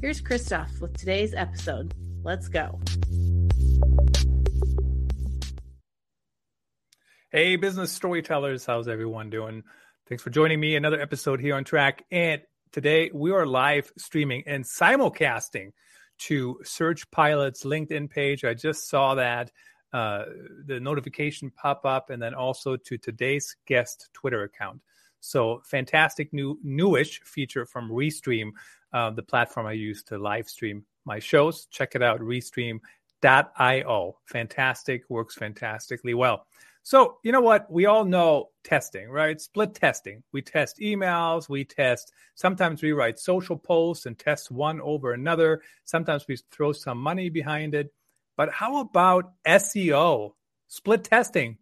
Here's Christoph with today's episode. Let's go. Hey, business storytellers, how's everyone doing? Thanks for joining me. Another episode here on track. And today we are live streaming and simulcasting to Search Pilot's LinkedIn page. I just saw that uh, the notification pop up, and then also to today's guest Twitter account. So fantastic new newish feature from Restream uh, the platform I use to live stream my shows. Check it out, restream.io. Fantastic, works fantastically well. So, you know what? We all know testing, right? Split testing. We test emails, we test, sometimes we write social posts and test one over another. Sometimes we throw some money behind it. But how about SEO? Split testing.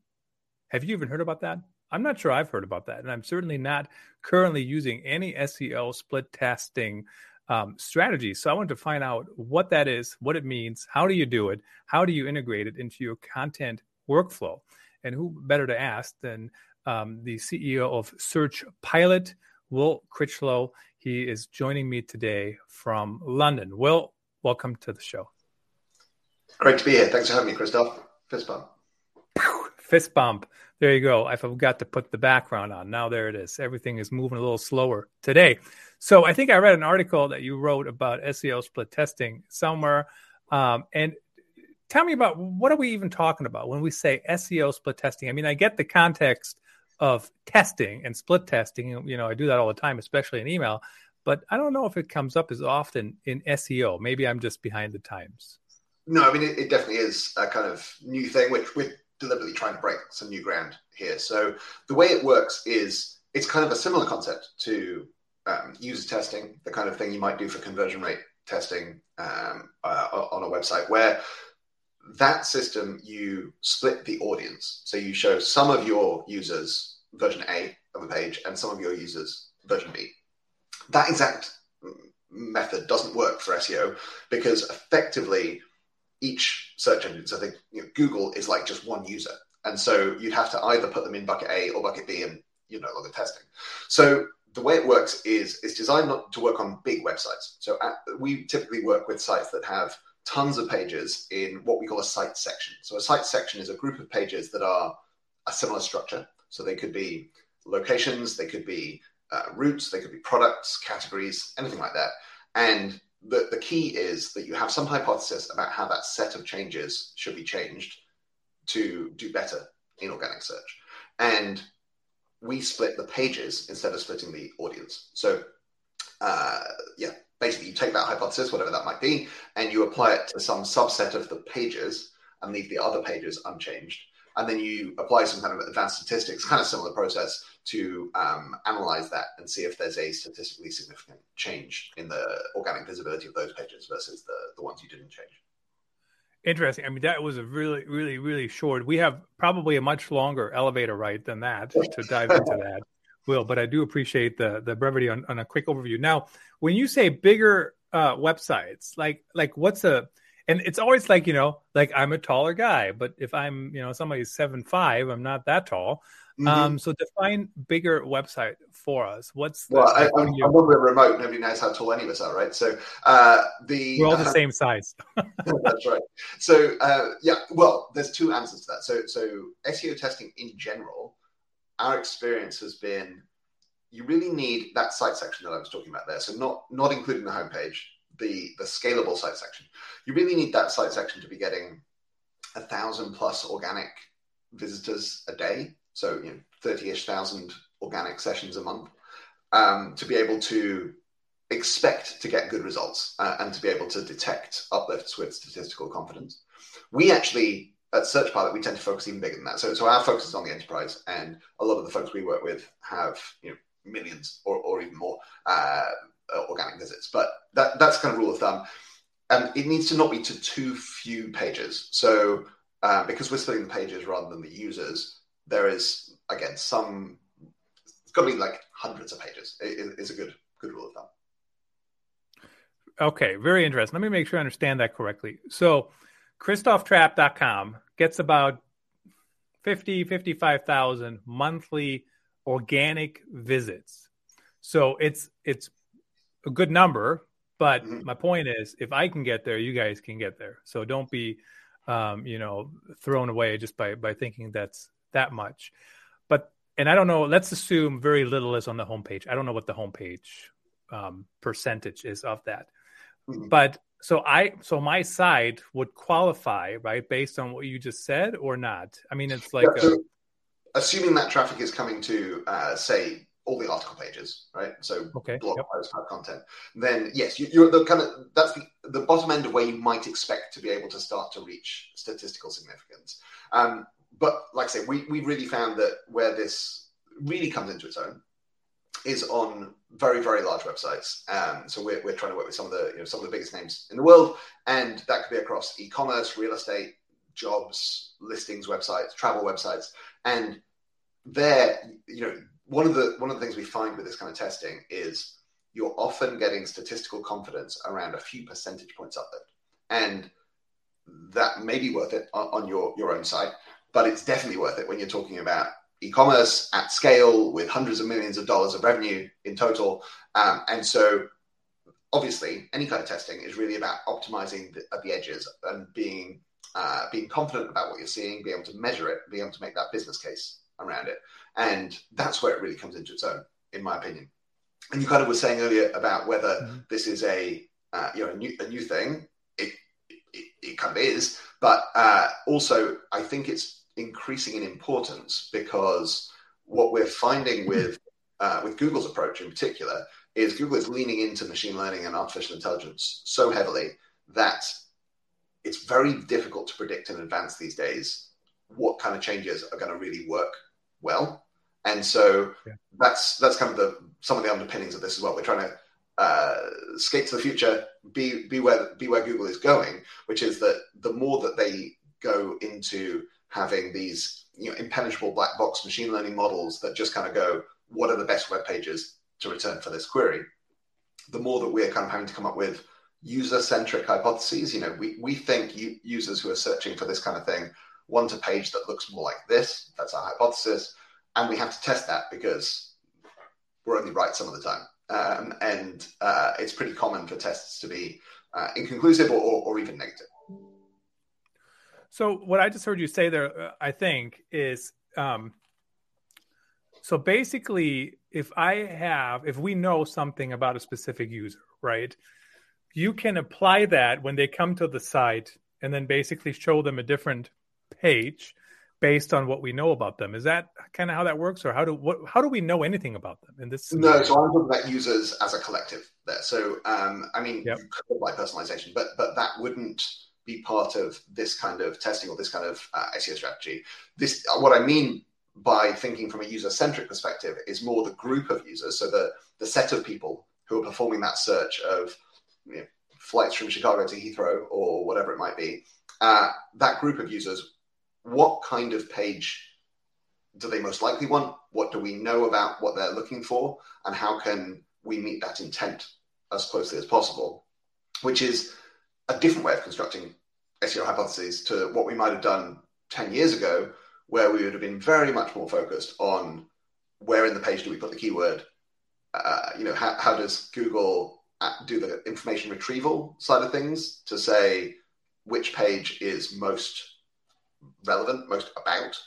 Have you even heard about that? I'm not sure I've heard about that. And I'm certainly not currently using any SEO split testing um, strategy. So I wanted to find out what that is, what it means, how do you do it, how do you integrate it into your content workflow. And who better to ask than um, the CEO of Search Pilot, Will Critchlow. He is joining me today from London. Will, welcome to the show. Great to be here. Thanks for having me, Christoph. Fist bump. Fist bump. There you go. I forgot to put the background on. Now there it is. Everything is moving a little slower today. So I think I read an article that you wrote about SEO split testing somewhere. Um, and tell me about what are we even talking about when we say SEO split testing? I mean, I get the context of testing and split testing. You know, I do that all the time, especially in email. But I don't know if it comes up as often in SEO. Maybe I'm just behind the times. No, I mean it, it definitely is a kind of new thing, which with deliberately trying to break some new ground here. So the way it works is it's kind of a similar concept to um, user testing, the kind of thing you might do for conversion rate testing um, uh, on a website, where that system you split the audience. So you show some of your users version A of a page and some of your users version B. That exact method doesn't work for SEO because effectively each search engine. So I think you know, Google is like just one user, and so you'd have to either put them in bucket A or bucket B, and you know, longer testing. So the way it works is it's designed not to work on big websites. So at, we typically work with sites that have tons of pages in what we call a site section. So a site section is a group of pages that are a similar structure. So they could be locations, they could be uh, routes, they could be products, categories, anything like that. And the, the key is that you have some hypothesis about how that set of changes should be changed to do better in organic search. And we split the pages instead of splitting the audience. So, uh, yeah, basically, you take that hypothesis, whatever that might be, and you apply it to some subset of the pages and leave the other pages unchanged and then you apply some kind of advanced statistics, kind of similar process to um, analyze that and see if there's a statistically significant change in the organic visibility of those pages versus the, the ones you didn't change. Interesting. I mean, that was a really, really, really short. We have probably a much longer elevator ride than that to dive into that, Will. But I do appreciate the the brevity on, on a quick overview. Now, when you say bigger uh, websites, like like what's a and it's always like you know like i'm a taller guy but if i'm you know somebody's seven five i'm not that tall. Mm-hmm. um so define bigger website for us. What's the, well I, am you... we're remote. Nobody knows how tall any of us are right? So uh the we're all the uh, same size. That's right. So uh yeah well there's two answers to that. So so seo testing in general our experience has been you really need that site section that i was talking about there. So not not including the homepage the the scalable site section. You really need that site section to be getting a thousand plus organic visitors a day, so you know thirty-ish thousand organic sessions a month, um, to be able to expect to get good results uh, and to be able to detect uplifts with statistical confidence. We actually at Search Pilot we tend to focus even bigger than that. So so our focus is on the enterprise, and a lot of the folks we work with have you know millions or, or even more uh, organic visits. But that, that's kind of rule of thumb. um, it needs to not be to too few pages. So uh, because we're splitting the pages rather than the users, there is again some. It's got to be like hundreds of pages. It, it's a good good rule of thumb. Okay, very interesting. Let me make sure I understand that correctly. So, ChristophTrapp.com gets about 50, 55,000 monthly organic visits. So it's it's a good number, but mm-hmm. my point is if I can get there, you guys can get there. So don't be um, you know, thrown away just by by thinking that's that much. But and I don't know, let's assume very little is on the homepage. I don't know what the homepage um, percentage is of that. Mm-hmm. But so I so my side would qualify, right, based on what you just said or not? I mean, it's like yeah, so a... assuming that traffic is coming to uh, say all the article pages, right? So okay, blog yep. post type content. Then yes, you, are the kind of that's the, the bottom end of where you might expect to be able to start to reach statistical significance. Um, but like I say, we we really found that where this really comes into its own is on very very large websites. Um, so we're, we're trying to work with some of the you know some of the biggest names in the world, and that could be across e-commerce, real estate, jobs, listings, websites, travel websites, and there you know one of the one of the things we find with this kind of testing is you're often getting statistical confidence around a few percentage points uplift, and that may be worth it on, on your your own site, but it's definitely worth it when you're talking about e-commerce at scale with hundreds of millions of dollars of revenue in total. Um, and so obviously any kind of testing is really about optimizing the, the edges and being uh, being confident about what you're seeing, being able to measure it, being able to make that business case around it. And that's where it really comes into its own, in my opinion. And you kind of were saying earlier about whether mm-hmm. this is a uh, you know a new, a new thing. It, it, it kind of is, but uh, also I think it's increasing in importance because what we're finding with uh, with Google's approach in particular is Google is leaning into machine learning and artificial intelligence so heavily that it's very difficult to predict in advance these days what kind of changes are going to really work well. And so yeah. that's that's kind of the some of the underpinnings of this as well. We're trying to uh, skate to the future, be be where be where Google is going, which is that the more that they go into having these you know, impenetrable black box machine learning models that just kind of go, what are the best web pages to return for this query? The more that we're kind of having to come up with user centric hypotheses, you know, we, we think users who are searching for this kind of thing want a page that looks more like this. That's our hypothesis. And we have to test that because we're only right some of the time. Um, and uh, it's pretty common for tests to be uh, inconclusive or, or, or even negative. So what I just heard you say there, uh, I think, is um, so basically, if I have, if we know something about a specific user, right, you can apply that when they come to the site, and then basically show them a different page based on what we know about them. Is that kind of how that works, or how do what how do we know anything about them in this? No, so I'm talking about users as a collective there. So um, I mean, yep. by personalization, but but that wouldn't be part of this kind of testing or this kind of uh, SEO strategy. This, what I mean by thinking from a user-centric perspective is more the group of users, so the the set of people who are performing that search of you know, flights from Chicago to Heathrow or whatever it might be. Uh, that group of users, what kind of page do they most likely want? What do we know about what they're looking for, and how can we meet that intent as closely as possible? Which is a different way of constructing SEO hypotheses to what we might have done 10 years ago, where we would have been very much more focused on where in the page do we put the keyword? Uh, you know, how, how does Google uh, do the information retrieval side of things to say which page is most relevant, most about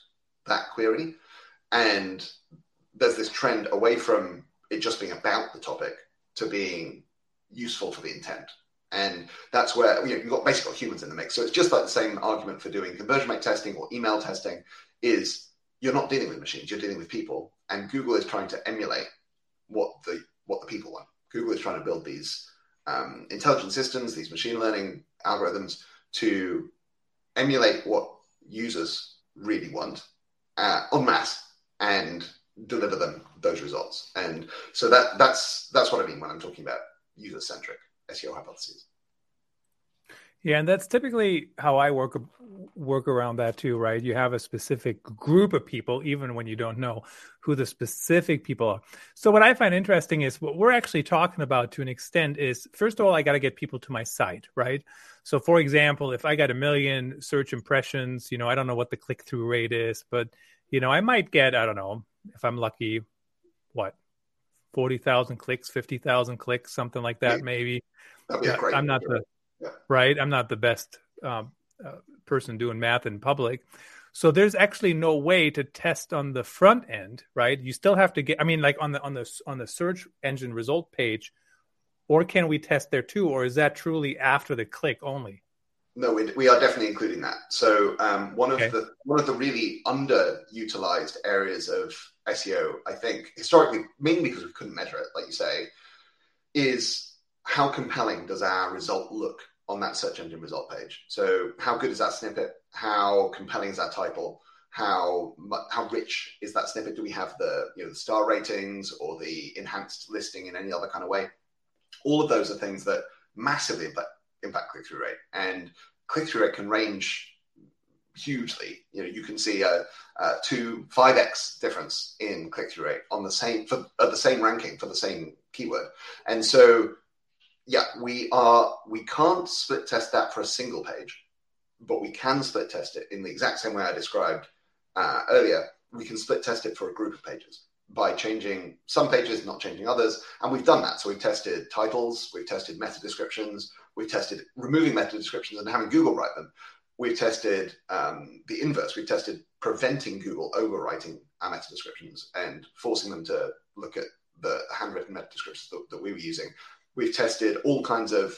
that query? And there's this trend away from it just being about the topic to being useful for the intent. And that's where you know, you've got basically humans in the mix. So it's just like the same argument for doing conversion rate testing or email testing is you're not dealing with machines, you're dealing with people. And Google is trying to emulate what the what the people want. Google is trying to build these um, intelligent systems, these machine learning algorithms to emulate what users really want uh, en masse and deliver them those results. And so that that's that's what I mean when I'm talking about user centric. SEO hypotheses. Yeah, and that's typically how I work work around that too, right? You have a specific group of people, even when you don't know who the specific people are. So what I find interesting is what we're actually talking about to an extent is first of all, I got to get people to my site, right? So for example, if I got a million search impressions, you know, I don't know what the click through rate is, but you know, I might get, I don't know, if I'm lucky, what, 40,000 clicks, 50,000 clicks, something like that, maybe. Yeah, I'm not the, yeah. right. I'm not the best um, uh, person doing math in public. So there's actually no way to test on the front end, right? You still have to get. I mean, like on the on the on the search engine result page, or can we test there too, or is that truly after the click only? No, we, we are definitely including that. So um, one of okay. the one of the really underutilized areas of SEO, I think, historically, mainly because we couldn't measure it, like you say, is how compelling does our result look on that search engine result page? So how good is that snippet? How compelling is that title? How how rich is that snippet? Do we have the you know the star ratings or the enhanced listing in any other kind of way? All of those are things that massively impact, impact click through rate, and click through rate can range hugely. You know, you can see a, a two five x difference in click through rate on the same for at the same ranking for the same keyword, and so yeah, we are we can't split test that for a single page, but we can split test it in the exact same way I described uh, earlier. We can split test it for a group of pages by changing some pages, not changing others. And we've done that. So we've tested titles, we've tested meta descriptions, we've tested removing meta descriptions and having Google write them. We've tested um, the inverse. We've tested preventing Google overwriting our meta descriptions and forcing them to look at the handwritten meta descriptions that, that we were using. We've tested all kinds of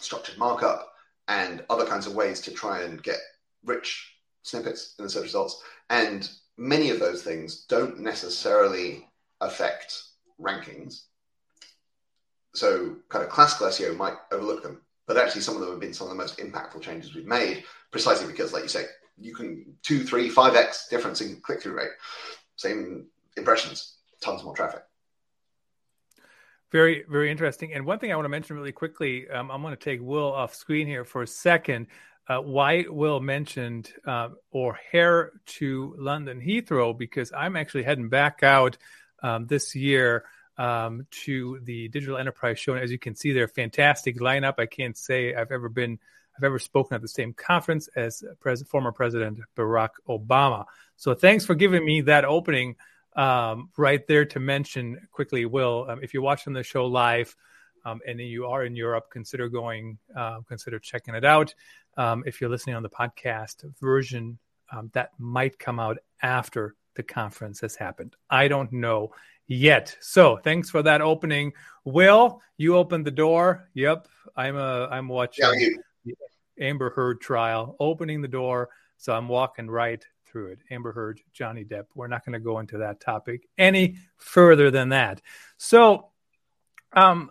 structured markup and other kinds of ways to try and get rich snippets in the search results. And many of those things don't necessarily affect rankings. So, kind of classical SEO might overlook them, but actually, some of them have been some of the most impactful changes we've made, precisely because, like you say, you can two, three, five x difference in click through rate, same impressions, tons more traffic. Very, very interesting. And one thing I want to mention really quickly, um, I'm going to take Will off screen here for a second uh, why Will mentioned uh, O'Hare to London Heathrow because I'm actually heading back out um, this year um, to the Digital Enterprise Show. And as you can see, they're fantastic lineup. I can't say I've ever been, I've ever spoken at the same conference as pres- former President Barack Obama. So thanks for giving me that opening um, right there to mention quickly, Will. Um, if you're watching the show live, um, and you are in Europe, consider going, uh, consider checking it out. Um, if you're listening on the podcast version, um, that might come out after the conference has happened. I don't know yet. So thanks for that opening. Will, you opened the door. Yep, I'm a I'm watching yeah, Amber Heard trial, opening the door. So I'm walking right through it. Amber Heard, Johnny Depp. We're not going to go into that topic any further than that. So, um,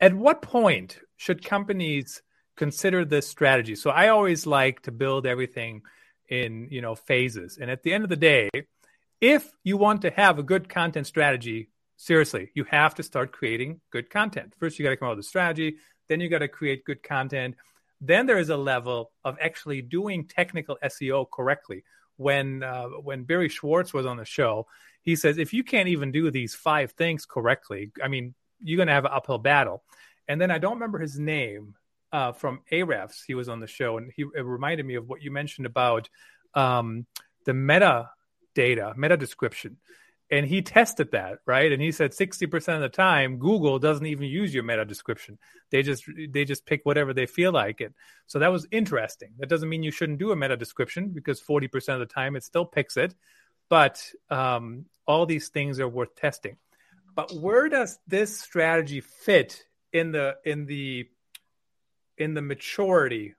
at what point should companies consider this strategy? So I always like to build everything in, you know, phases. And at the end of the day, if you want to have a good content strategy, seriously, you have to start creating good content. First, you got to come up with a strategy, then you got to create good content. Then there is a level of actually doing technical SEO correctly. When uh, when Barry Schwartz was on the show, he says if you can't even do these five things correctly, I mean, you're going to have an uphill battle. And then I don't remember his name uh, from Ahrefs. He was on the show, and he reminded me of what you mentioned about um, the meta data, meta description. And he tested that, right? And he said 60% of the time, Google doesn't even use your meta description. They just they just pick whatever they feel like it. So that was interesting. That doesn't mean you shouldn't do a meta description because 40% of the time it still picks it. But um, all these things are worth testing. But where does this strategy fit in the in the in the maturity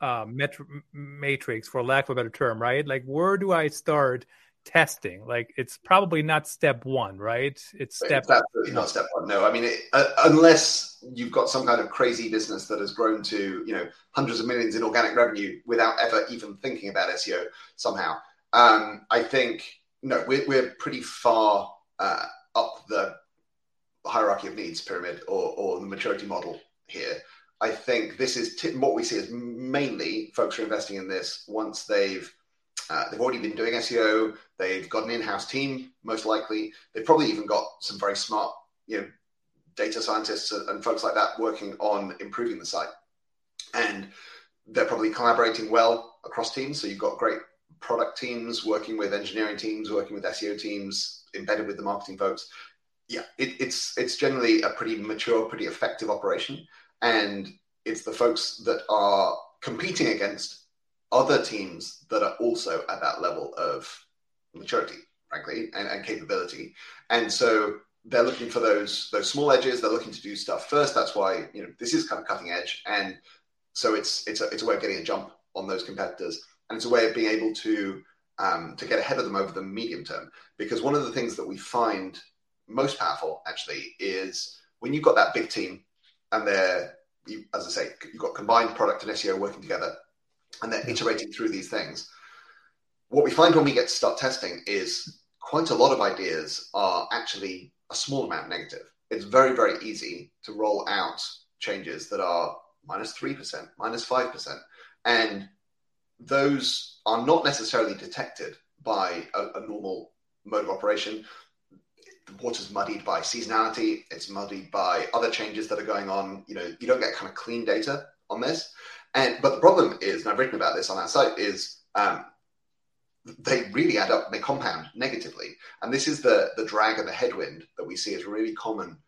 uh, met- matrix, for lack of a better term, right? Like, where do I start testing? Like, it's probably not step one, right? It's step. It's absolutely not step one. No, I mean, it, uh, unless you've got some kind of crazy business that has grown to you know hundreds of millions in organic revenue without ever even thinking about SEO somehow. Um, I think no, we're, we're pretty far uh, up the hierarchy of needs pyramid or, or the maturity model here. I think this is t- what we see is mainly folks are investing in this once they've uh, they've already been doing SEO. They've got an in-house team, most likely. They've probably even got some very smart, you know, data scientists and folks like that working on improving the site. And they're probably collaborating well across teams. So you've got great product teams working with engineering teams, working with SEO teams, embedded with the marketing folks. Yeah, it, it's it's generally a pretty mature, pretty effective operation, and it's the folks that are competing against other teams that are also at that level of maturity, frankly, and, and capability. And so they're looking for those those small edges. They're looking to do stuff first. That's why you know this is kind of cutting edge, and so it's it's a it's a way of getting a jump on those competitors, and it's a way of being able to um, to get ahead of them over the medium term. Because one of the things that we find most powerful actually is when you've got that big team and they're you, as I say, you've got combined product and SEO working together, and they're iterating through these things. What we find when we get to start testing is quite a lot of ideas are actually a small amount negative. It's very, very easy to roll out changes that are minus 3%, minus 5%. And those are not necessarily detected by a, a normal mode of operation. The water's muddied by seasonality, it's muddied by other changes that are going on. You know, you don't get kind of clean data on this. And but the problem is, and I've written about this on our site, is um, they really add up, they compound negatively. And this is the the drag and the headwind that we see is really common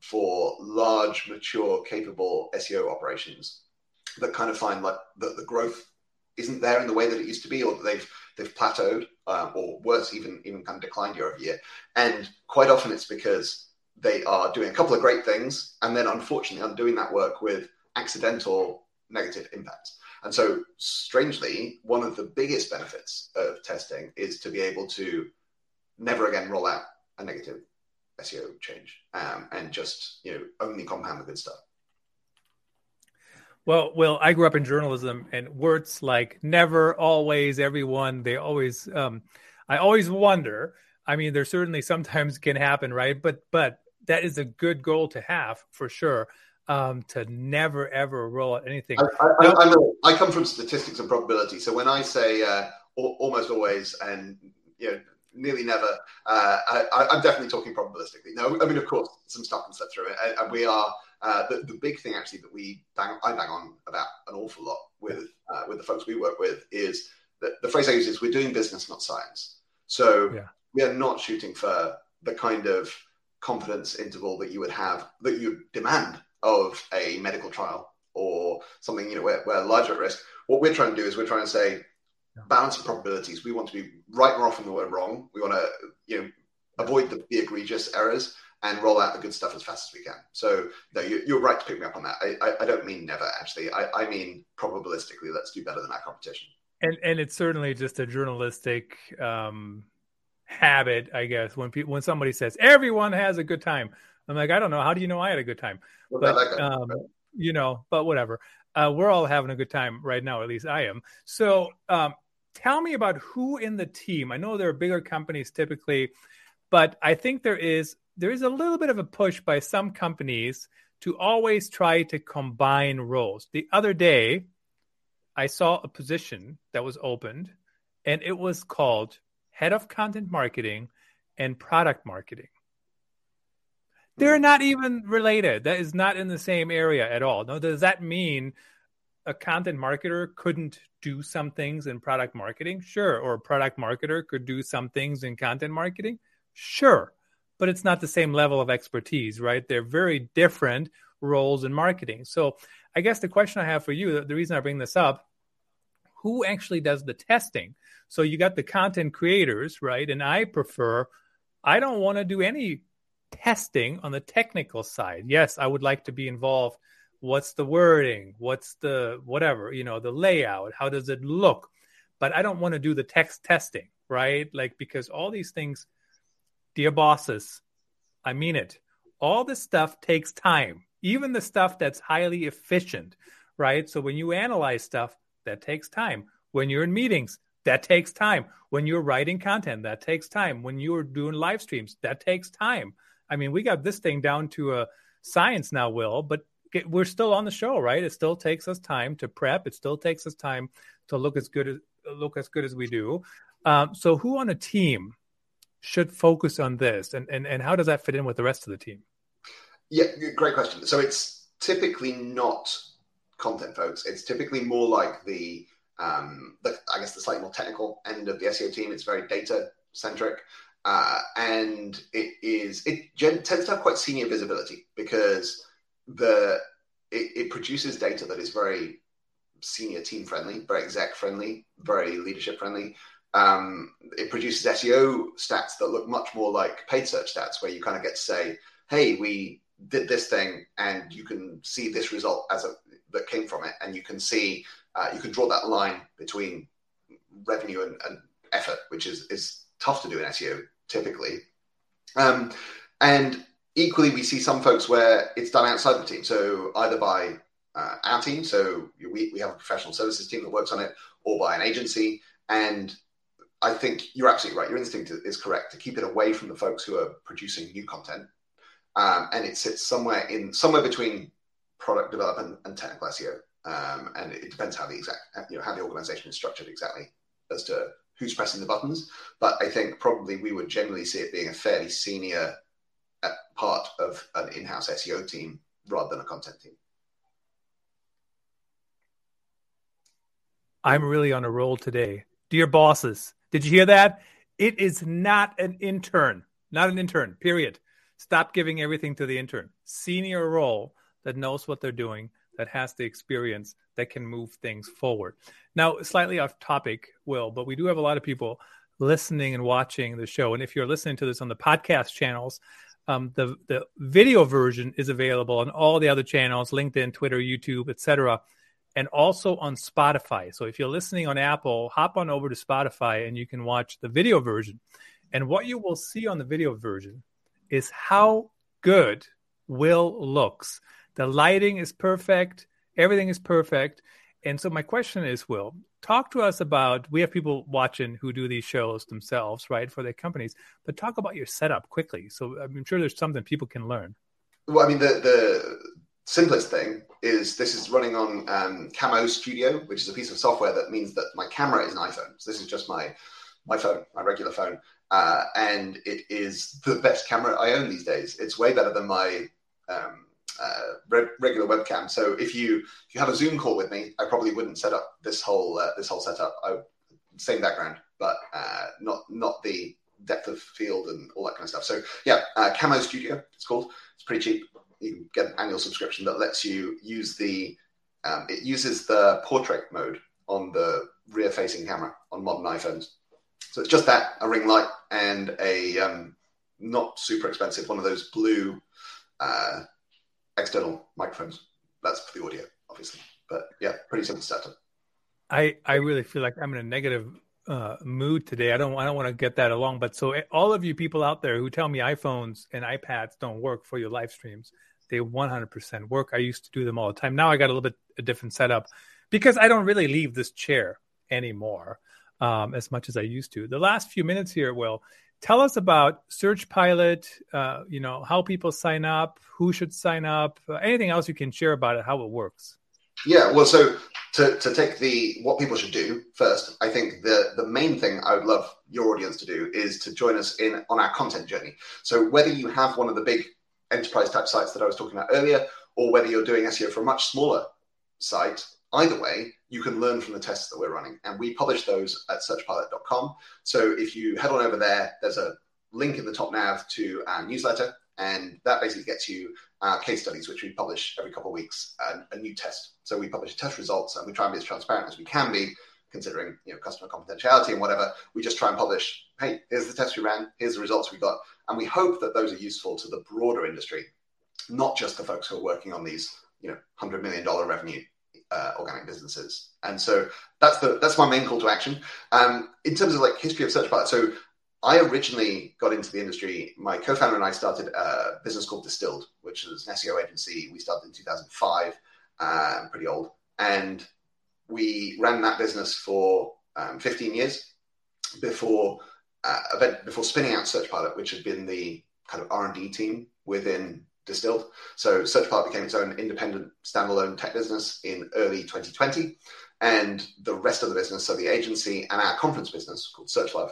for large, mature, capable SEO operations that kind of find like that the growth isn't there in the way that it used to be, or that they've they've plateaued, uh, or worse, even even kind of declined year over year. And quite often it's because they are doing a couple of great things, and then unfortunately are doing that work with accidental negative impacts. And so, strangely, one of the biggest benefits of testing is to be able to never again roll out a negative SEO change um, and just you know only compound the good stuff. Well, well, I grew up in journalism, and words like never, always, everyone, they always, um, I always wonder. I mean, there certainly sometimes can happen, right? But but that is a good goal to have for sure. Um, to never ever roll out anything. I, I, I, I, come from statistics and probability, so when I say uh, almost always and you know nearly never. Uh, I, am definitely talking probabilistically. No, I mean, of course, some stuff can slip through it, and, we are uh, the, the big thing actually that we bang, I bang on about an awful lot with uh, with the folks we work with is that the phrase I use is we're doing business, not science. So yeah. we are not shooting for the kind of confidence interval that you would have that you demand of a medical trial or something you know where, where larger at risk. What we're trying to do is we're trying to say balance of probabilities. We want to be right more often than we're wrong. We want to, you know, avoid the, the, egregious errors and roll out the good stuff as fast as we can. So no, you, are right to pick me up on that. I, I, I don't mean never actually. I, I, mean probabilistically, let's do better than our competition. And and it's certainly just a journalistic um, habit, I guess. When people when somebody says everyone has a good time, I'm like, I don't know. How do you know I had a good time? Well, but um, you know, but whatever. Uh, we're all having a good time right now. At least I am. So um, tell me about who in the team. I know there are bigger companies typically, but I think there is there is a little bit of a push by some companies to always try to combine roles. The other day, I saw a position that was opened, and it was called head of content marketing and product marketing. They're not even related. That is not in the same area at all. Now, does that mean a content marketer couldn't do some things in product marketing? Sure. Or a product marketer could do some things in content marketing? Sure. But it's not the same level of expertise, right? They're very different roles in marketing. So I guess the question I have for you, the reason I bring this up, who actually does the testing? So you got the content creators, right? And I prefer, I don't want to do any testing on the technical side. Yes, I would like to be involved. What's the wording? What's the whatever you know the layout? How does it look? But i don't want to do the text testing right? Like because all these things dear bosses i mean it. All this stuff takes time even the stuff that's highly efficient right? So when you analyze stuff that takes time. When you're in meetings that takes time. When you're writing content that takes time. When you're doing live streams that takes time i mean we got this thing down to a science now will but get, we're still on the show, right? It still takes us time to prep. It still takes us time to look as good as look as good as we do. Um, so, who on a team should focus on this, and, and and how does that fit in with the rest of the team? Yeah, great question. So it's typically not content folks. It's typically more like the, um, the I guess the slightly more technical end of the SEO team. It's very data centric. Uh, and it is it gen- tends to have quite senior visibility because the it, it, produces data that is very senior team friendly, very exec friendly, very leadership friendly. Um, it produces SEO stats that look much more like paid search stats, where you kind of get to say, "Hey, we did this thing, and you can see this result as a that came from it, and you can see uh, you can draw that line between revenue and, and, effort, which is is tough to do in SEO typically. Um, and equally, we see some folks where it's done outside the team, so either by uh, our team, so we, we have a professional services team that works on it, or by an agency. And I think you're absolutely right. Your instinct is correct to keep it away from the folks who are producing new content, um, and it sits somewhere in somewhere between product development and technical SEO. Um, and it depends how the exact you know how the organization is structured exactly as to who's pressing the buttons. But I think probably we would generally see it being a fairly senior uh, part of an in-house SEO team rather than a content team. I'm really on a roll today. Dear bosses, did you hear that? It is not an intern, not an intern, period. Stop giving everything to the intern. Senior role that knows what they're doing, that has the experience, that can move things forward. Now, slightly off topic, Will, but we do have a lot of people listening and watching the show. And if you're listening to this on the podcast channels, um, the the video version is available on all the other channels: LinkedIn, Twitter, YouTube, etc and also on Spotify. So if you're listening on Apple, hop on over to Spotify and you can watch the video version. And what you will see on the video version is how good Will looks. The lighting is perfect, everything is perfect. And so my question is, Will, talk to us about we have people watching who do these shows themselves, right, for their companies, but talk about your setup quickly. So I'm sure there's something people can learn. Well, I mean, the the simplest thing is this is running on um, Camo Studio, which is a piece of software that means that my camera is an iPhone. So this is just my my phone, my regular phone, uh, and it is the best camera I own these days. It's way better than my um, uh, re- regular webcam. So if you if you have a Zoom call with me, I probably wouldn't set up this whole uh, this whole setup. I, same background, but uh, not not the depth of field and all that kind of stuff. So yeah, uh, Camo Studio, it's called. It's pretty cheap you can get an annual subscription that lets you use the um, it uses the portrait mode on the rear facing camera on modern iPhones. So it's just that a ring light and a um, not super expensive one of those blue uh, external microphones. That's for the audio, obviously. But yeah, pretty simple setup. I I really feel like I'm in a negative uh, mood today. I don't I don't want to get that along. But so all of you people out there who tell me iPhones and iPads don't work for your live streams, they 100% work. I used to do them all the time. Now I got a little bit a different setup because I don't really leave this chair anymore um, as much as I used to. The last few minutes here, Will, tell us about Search Pilot. Uh, you know how people sign up, who should sign up, uh, anything else you can share about it, how it works. Yeah, well, so to, to take the what people should do first, I think the the main thing I would love your audience to do is to join us in on our content journey. So whether you have one of the big enterprise type sites that I was talking about earlier, or whether you're doing SEO for a much smaller site, either way, you can learn from the tests that we're running. And we publish those at searchpilot.com. So if you head on over there, there's a link in the top nav to our newsletter. And that basically gets you our case studies, which we publish every couple of weeks, and a new test. So we publish test results and we try and be as transparent as we can be, considering you know customer confidentiality and whatever. We just try and publish, hey, here's the test we ran, here's the results we got. And we hope that those are useful to the broader industry, not just the folks who are working on these, you know, hundred million dollar revenue uh, organic businesses. And so that's the that's my main call to action. Um, in terms of like history of Search Pilot, so I originally got into the industry. My co-founder and I started a business called Distilled, which is an SEO agency. We started in 2005. Um, pretty old, and we ran that business for um, 15 years before uh, before spinning out Search Pilot, which had been the kind of R and D team within distilled. So SearchPilot became its own independent standalone tech business in early 2020. And the rest of the business, so the agency and our conference business called SearchLove,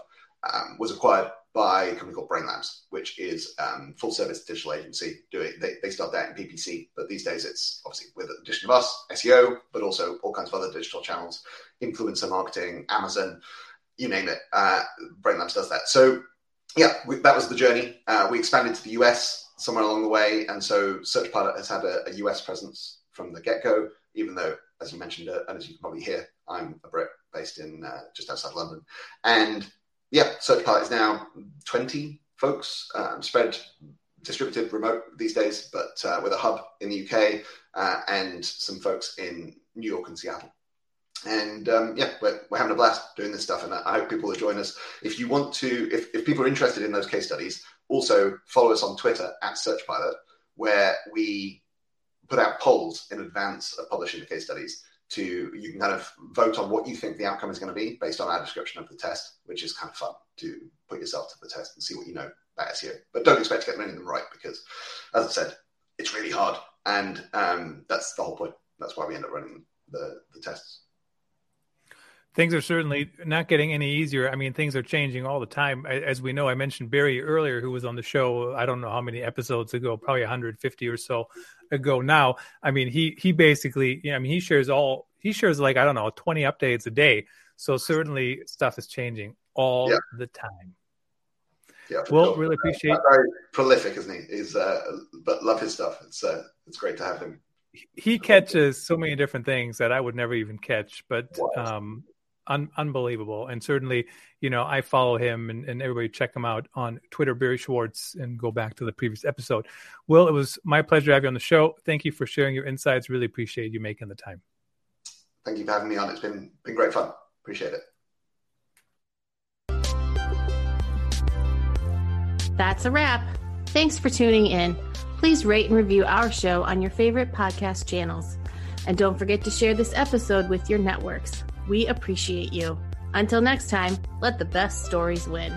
um, was acquired by a company called Brainlabs, which is um, full service digital agency. Doing they, they started out in PPC, but these days it's obviously with the addition of us, SEO, but also all kinds of other digital channels, influencer marketing, Amazon, you name it. Uh, does that. So yeah, we, that was the journey. Uh, we expanded to the US somewhere along the way, and so SearchPilot has had a, a US presence from the get go. Even though, as you mentioned, uh, and as you can probably hear, I'm a Brit based in uh, just outside London, and yeah, SearchPilot is now 20 folks um, spread, distributed remote these days, but uh, with a hub in the UK uh, and some folks in New York and Seattle. And um, yeah, we're, we're having a blast doing this stuff, and I hope people will join us. If you want to, if, if people are interested in those case studies, also follow us on Twitter at SearchPilot, where we put out polls in advance of publishing the case studies to you can kind of vote on what you think the outcome is going to be based on our description of the test, which is kind of fun to put yourself to the test and see what you know about SEO. But don't expect to get many of them right because, as I said, it's really hard, and um, that's the whole point. That's why we end up running the, the tests. Things are certainly not getting any easier. I mean, things are changing all the time. As we know, I mentioned Barry earlier, who was on the show. I don't know how many episodes ago, probably 150 or so ago now. I mean, he he basically, yeah, I mean, he shares all he shares like I don't know 20 updates a day. So certainly stuff is changing all yeah. the time. Yeah, well, sure. really appreciate. Uh, very prolific, isn't he? He's uh, but love his stuff. It's uh, it's great to have him. He catches so many different things that I would never even catch, but um, un- unbelievable. And certainly, you know, I follow him and, and everybody check him out on Twitter, Barry Schwartz, and go back to the previous episode. Will, it was my pleasure to have you on the show. Thank you for sharing your insights. Really appreciate you making the time. Thank you for having me on. It's been been great fun. Appreciate it. That's a wrap. Thanks for tuning in. Please rate and review our show on your favorite podcast channels. And don't forget to share this episode with your networks. We appreciate you. Until next time, let the best stories win.